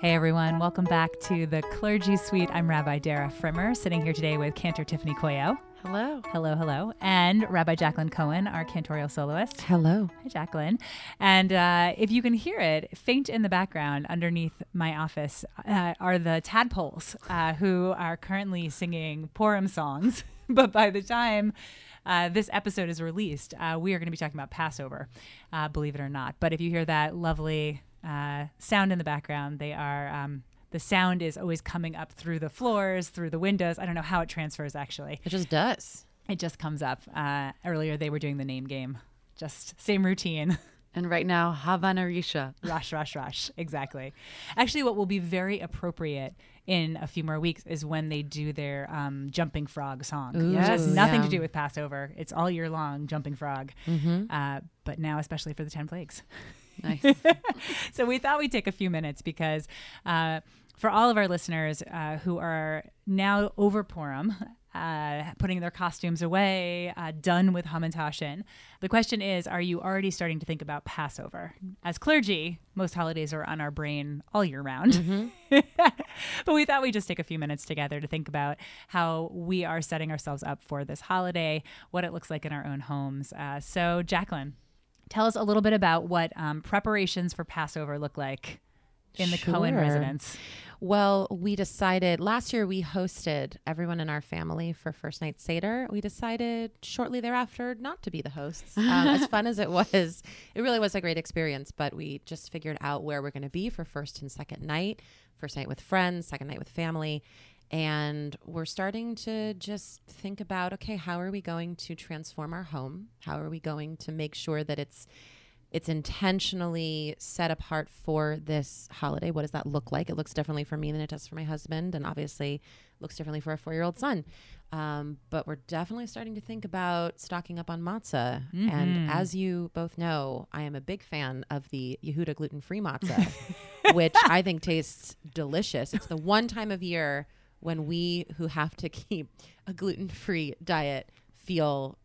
Hey everyone, welcome back to the Clergy Suite. I'm Rabbi Dara Frimmer, sitting here today with Cantor Tiffany Koyo. Hello. Hello, hello. And Rabbi Jacqueline Cohen, our cantorial soloist. Hello. Hi, Jacqueline. And uh, if you can hear it, faint in the background underneath my office uh, are the tadpoles uh, who are currently singing Purim songs. but by the time uh, this episode is released, uh, we are going to be talking about Passover, uh, believe it or not. But if you hear that lovely uh, sound in the background, they are. Um, the sound is always coming up through the floors, through the windows. I don't know how it transfers actually. It just does. It just comes up. Uh, earlier, they were doing the name game. Just same routine. And right now, Hava Narisha. rush, rush, rush. Exactly. Actually, what will be very appropriate in a few more weeks is when they do their um, jumping frog song. Ooh, It has nothing to do with Passover. It's all year long jumping frog. Mm-hmm. Uh, but now, especially for the 10 plagues. Nice. so we thought we'd take a few minutes because uh, for all of our listeners uh, who are now over Purim, uh, putting their costumes away, uh, done with Hamantashen, the question is, are you already starting to think about Passover? As clergy, most holidays are on our brain all year round. but we thought we'd just take a few minutes together to think about how we are setting ourselves up for this holiday, what it looks like in our own homes. Uh, so, Jacqueline, tell us a little bit about what um, preparations for Passover look like in the Cohen residence. Well, we decided last year we hosted everyone in our family for first night Seder. We decided shortly thereafter not to be the hosts. Um, as fun as it was, it really was a great experience, but we just figured out where we're going to be for first and second night first night with friends, second night with family. And we're starting to just think about okay, how are we going to transform our home? How are we going to make sure that it's it's intentionally set apart for this holiday. What does that look like? It looks differently for me than it does for my husband, and obviously looks differently for a four-year-old son. Um, but we're definitely starting to think about stocking up on matzah. And as you both know, I am a big fan of the Yehuda gluten-free matzah, which I think tastes delicious. It's the one time of year when we who have to keep a gluten-free diet feel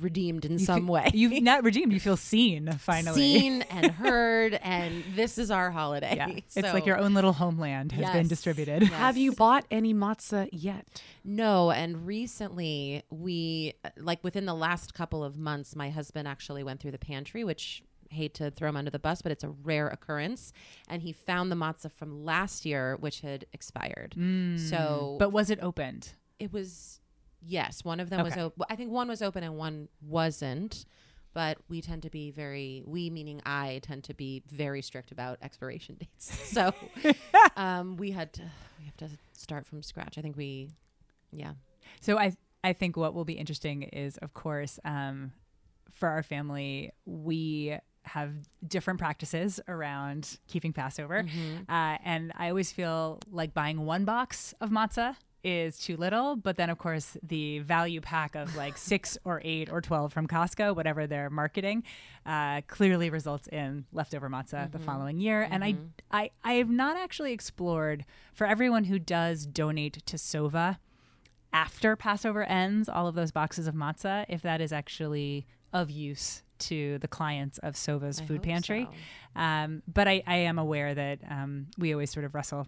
redeemed in some fe- way You've not redeemed. You feel seen finally. seen and heard, and this is our holiday. Yeah, it's like your own little homeland has been distributed. Yes. Have you bought any matzah yet? No, and recently we, like within the last couple of months, my husband actually went through the pantry, which hate to throw him under the bus, but it's a rare occurrence, and he found the matzah from last year, which had expired. So, But was it opened? it was yes one of them was open i think one was open and one wasn't. But we tend to be very we meaning i tend to be very strict about expiration dates. So um we had to we have to start from scratch. I think we yeah. So I I think what will be interesting is, of course, um, for our family, we have different practices around keeping Passover, uh, and I always feel like buying one box of matzah is too little but then of course the value pack of like six or eight or 12 from costco whatever they're marketing uh, clearly results in leftover matzah the following year. And I, I i have not actually explored for everyone who does donate to sova after Passover ends, all of those boxes of matzah, if that is actually of use to the clients of Sova's I food pantry. so. Um, but I, I am aware that um, we always sort of wrestle.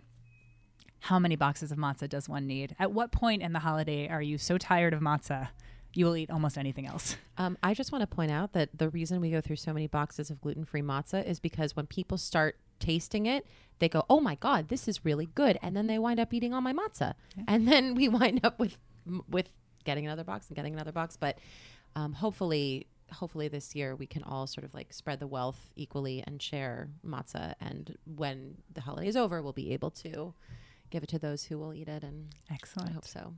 How many boxes of matzah does one need? At what point in the holiday are you so tired of matzah you will eat almost anything else? um, i just want to point out that the reason we go through so many boxes of gluten-free matzah is because when people start tasting it they go oh my god this is really good and then they wind up eating all my matzah and then we wind up with with getting another box and getting another box but um, hopefully hopefully this year we can all sort of like spread the wealth equally and share matzah and when the holiday is over we'll be able to give it to those who will eat it and excellent. i hope so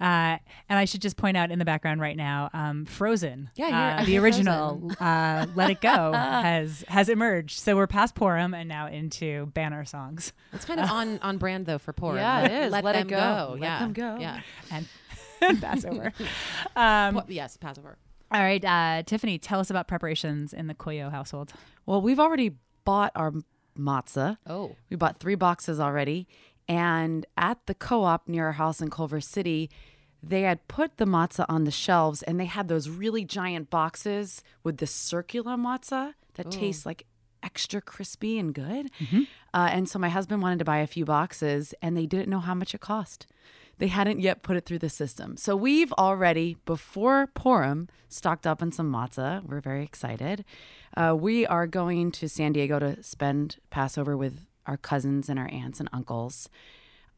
Uh, and I should just point out in the background right now, um, Frozen, Yeah, uh, the you're original uh, "Let It Go" has has emerged. So we're past Purim and now into banner songs it's kind of on on brand though for Purim. Yeah, let, it is. let, Let it go. go, Let yeah them go. yeah and Passover. Um, Pu- yes passover all right, uh, Tiffany, tell us about preparations in the Koyo household. Well, we've already bought our matzah. oh We bought three boxes already. And at the co op near our house in Culver City, they had put the matzah on the shelves and they had those really giant boxes with the circular matzah that tastes like extra crispy and good. Uh, and so my husband wanted to buy a few boxes, and they didn't know how much it cost. They hadn't yet put it through the system. So we've already, before Purim, stocked up on some matzah. We're very excited. Uh, we are going to San Diego to spend Passover with our cousins and our aunts and uncles.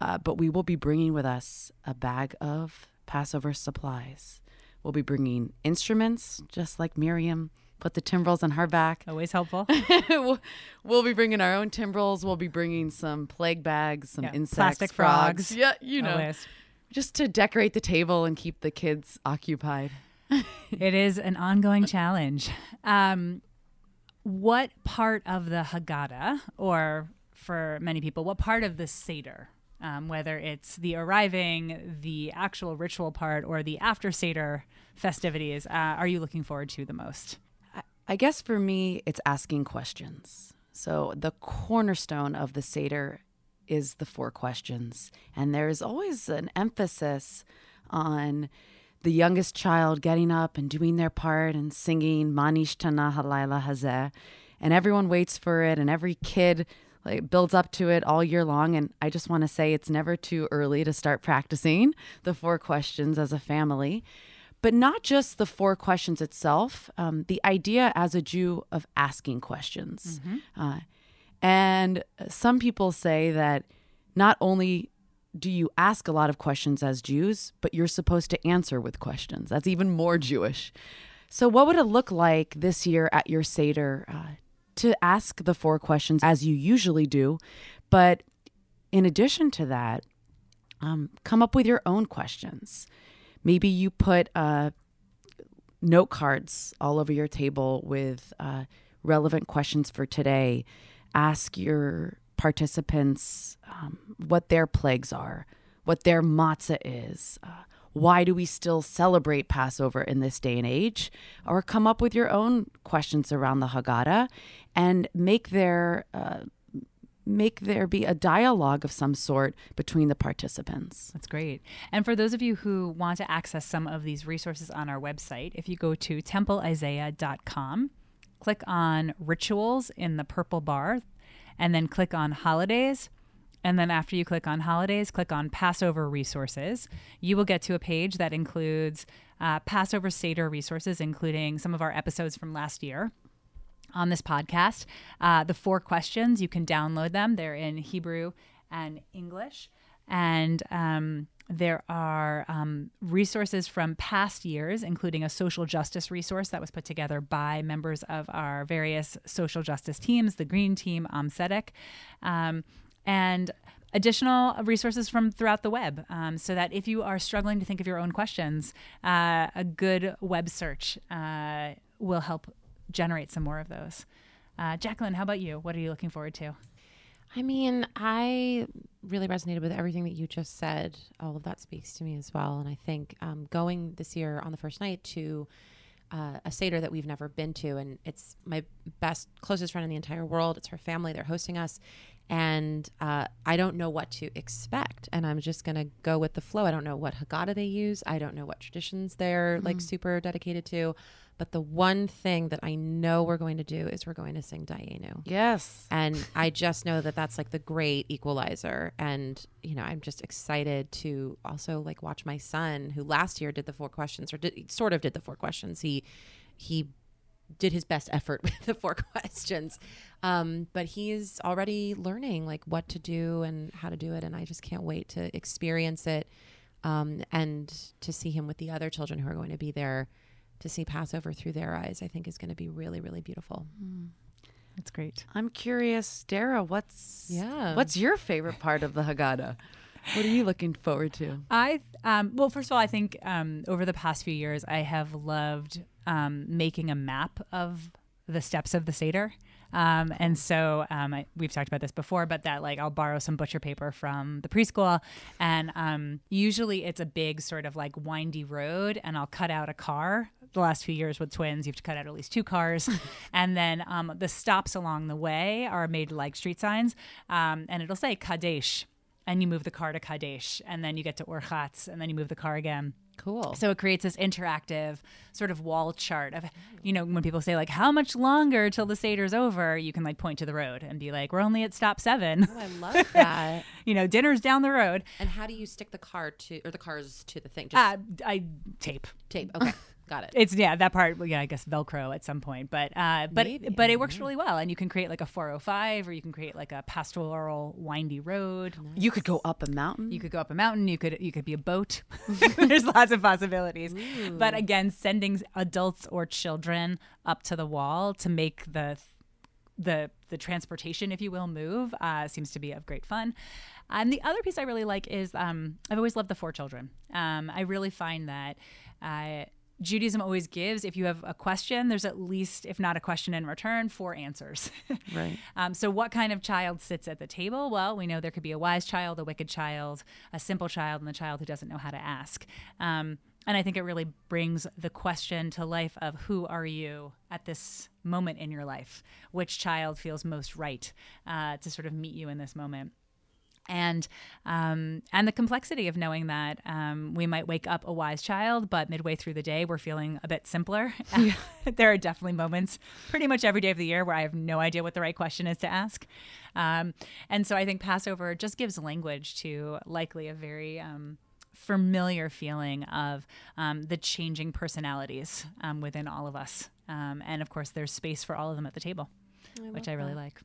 Uh, but we will be bringing with us a bag of Passover supplies. We'll be bringing instruments, just like Miriam put the timbrels on her back. Always helpful. we'll, we'll be bringing our own timbrels. We'll be bringing some plague bags, some Yeah, insects, plastic frogs. Yeah, you know, Always. just to decorate the table and keep the kids occupied. it is an ongoing challenge. Um, what part of the Haggadah, or for many people, what part of the Seder, um, whether it's the arriving, the actual ritual part, or the after Seder festivities, uh, are you looking forward to the most? I guess for me, it's asking questions. So the cornerstone of the Seder is the four questions. And there's always an emphasis on the youngest child getting up and doing their part and singing Ma Nishtana Halayla Hazeh. And everyone waits for it, and every kid like builds up to it all year long. And I just want to say it's never too early to start practicing the four questions as a family but not just the four questions itself, um, the idea as a Jew of asking questions. Uh, and some people say that not only do you ask a lot of questions as Jews, but you're supposed to answer with questions. That's even more Jewish. So, what would it look like this year at your Seder uh, to ask the four questions as you usually do? But in addition to that, um, come up with your own questions. Maybe you put uh, note cards all over your table with uh, relevant questions for today. Ask your participants um, what their plagues are, what their matzah is. Uh, why do we still celebrate Passover in this day and age? Or come up with your own questions around the Haggadah and make their uh, make there be a dialogue of some sort between the participants. That's great. And for those of you who want to access some of these resources on our website, if you go to templeisaiah.com, click on rituals in the purple bar, and then click on holidays. And then after you click on holidays, click on Passover resources. You will get to a page that includes uh, Passover Seder resources, including some of our episodes from last year on this podcast. Uh, the four questions, you can download them. They're in Hebrew and English. And um, there are um, resources from past years, including a social justice resource that was put together by members of our various social justice teams, the Green Team, AMSEDEC, um, and additional resources from throughout the web um, so that if you are struggling to think of your own questions, uh, a good web search uh, will help generate some more of those. Uh, Jacqueline, how about you? What are you looking forward to? I mean, I really resonated with everything that you just said. All of that speaks to me as well. And I think um, going this year on the first night to uh, a Seder that we've never been to, and it's my best, closest friend in the entire world. It's her family. They're hosting us. And uh, I don't know what to expect. And I'm just going to go with the flow. I don't know what Haggadah they use. I don't know what traditions they're like super dedicated to. But the one thing that I know we're going to do is we're going to sing Dayenu. Yes. And I just know that that's like the great equalizer. And, you know, I'm just excited to also like watch my son who last year did the four questions or did, sort of did the four questions. He, he did his best effort with the four questions. Um, but he's already learning like what to do and how to do it. And I just can't wait to experience it. Um, and to see him with the other children who are going to be there to see Passover through their eyes, I think is going to be really, really beautiful. That's great. I'm curious, Dara, what's Yeah. what's your favorite part of the Haggadah? What are you looking forward to? I um, well, first of all, I think um, over the past few years, I have loved um, making a map of the steps of the seder. Um, and so um, I, we've talked about this before, but that like I'll borrow some butcher paper from the preschool, and um, usually it's a big sort of like windy road, and I'll cut out a car. The last few years with twins, you have to cut out at least two cars, and then um, the stops along the way are made like street signs, um, and it'll say Kadesh and you move the car to Kadesh, and then you get to Urchatz, and then you move the car again. Cool. So it creates this interactive sort of wall chart of, you know, when people say like, how much longer till the Seder's over, you can like point to the road and be like, we're only at stop seven. Oh, I love that. you know, dinner's down the road. and how do you stick the car to or the cars to the thing? Just Uh, I tape. tape. Okay, got it. It's yeah, that part. Yeah, I guess Velcro at some point, but uh, but Maybe, but it works really well, and you can create like a 405, or you can create like a pastoral windy road. You could go up a mountain. You could go up a mountain. You could you could be a boat. There's lots of possibilities. But again, sending adults or children up to the wall to make the the the transportation, if you will, move uh, seems to be of great fun. And the other piece I really like is um, I've always loved the four children. Um, I really find that. Uh, Judaism always gives, if you have a question, there's at least, if not a question in return, four answers. Right. Um, so, what kind of child sits at the table? Well, we know there could be a wise child, a wicked child, a simple child, and the child who doesn't know how to ask. Um, and I think it really brings the question to life of who are you at this moment in your life? Which child feels most right uh, to sort of meet you in this moment? And um, and the complexity of knowing that um, we might wake up a wise child, but midway through the day we're feeling a bit simpler. there are definitely moments, pretty much every day of the year, where I have no idea what the right question is to ask, um, and so I think Passover just gives language to likely a very um, familiar feeling of um, the changing personalities um, within all of us, um, and of course there's space for all of them at the table, which I really like.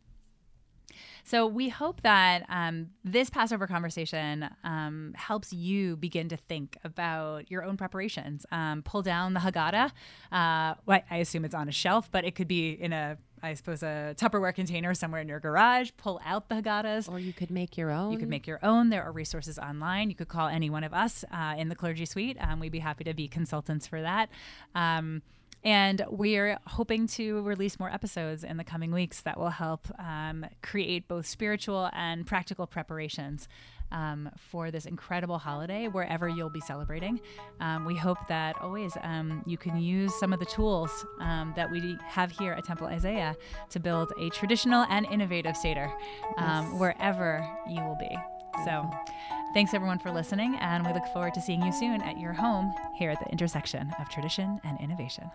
So we hope that um, this Passover conversation um, helps you begin to think about your own preparations. Um, pull down the Haggadah. Uh, well, I assume it's on a shelf, but it could be in a, I suppose, a Tupperware container somewhere in your garage. Pull out the Haggadahs. Or you could make your own. You could make your own. There are resources online. You could call any one of us uh, in the clergy suite. Um, we'd be happy to be consultants for that. Um, and we're hoping to release more episodes in the coming weeks that will help um, create both spiritual and practical preparations um, for this incredible holiday wherever you'll be celebrating. Um, we hope that always um, you can use some of the tools um, that we have here at Temple Isaiah to build a traditional and innovative Seder um, wherever you will be. So, thanks everyone for listening, and we look forward to seeing you soon at your home here at the intersection of tradition and innovation.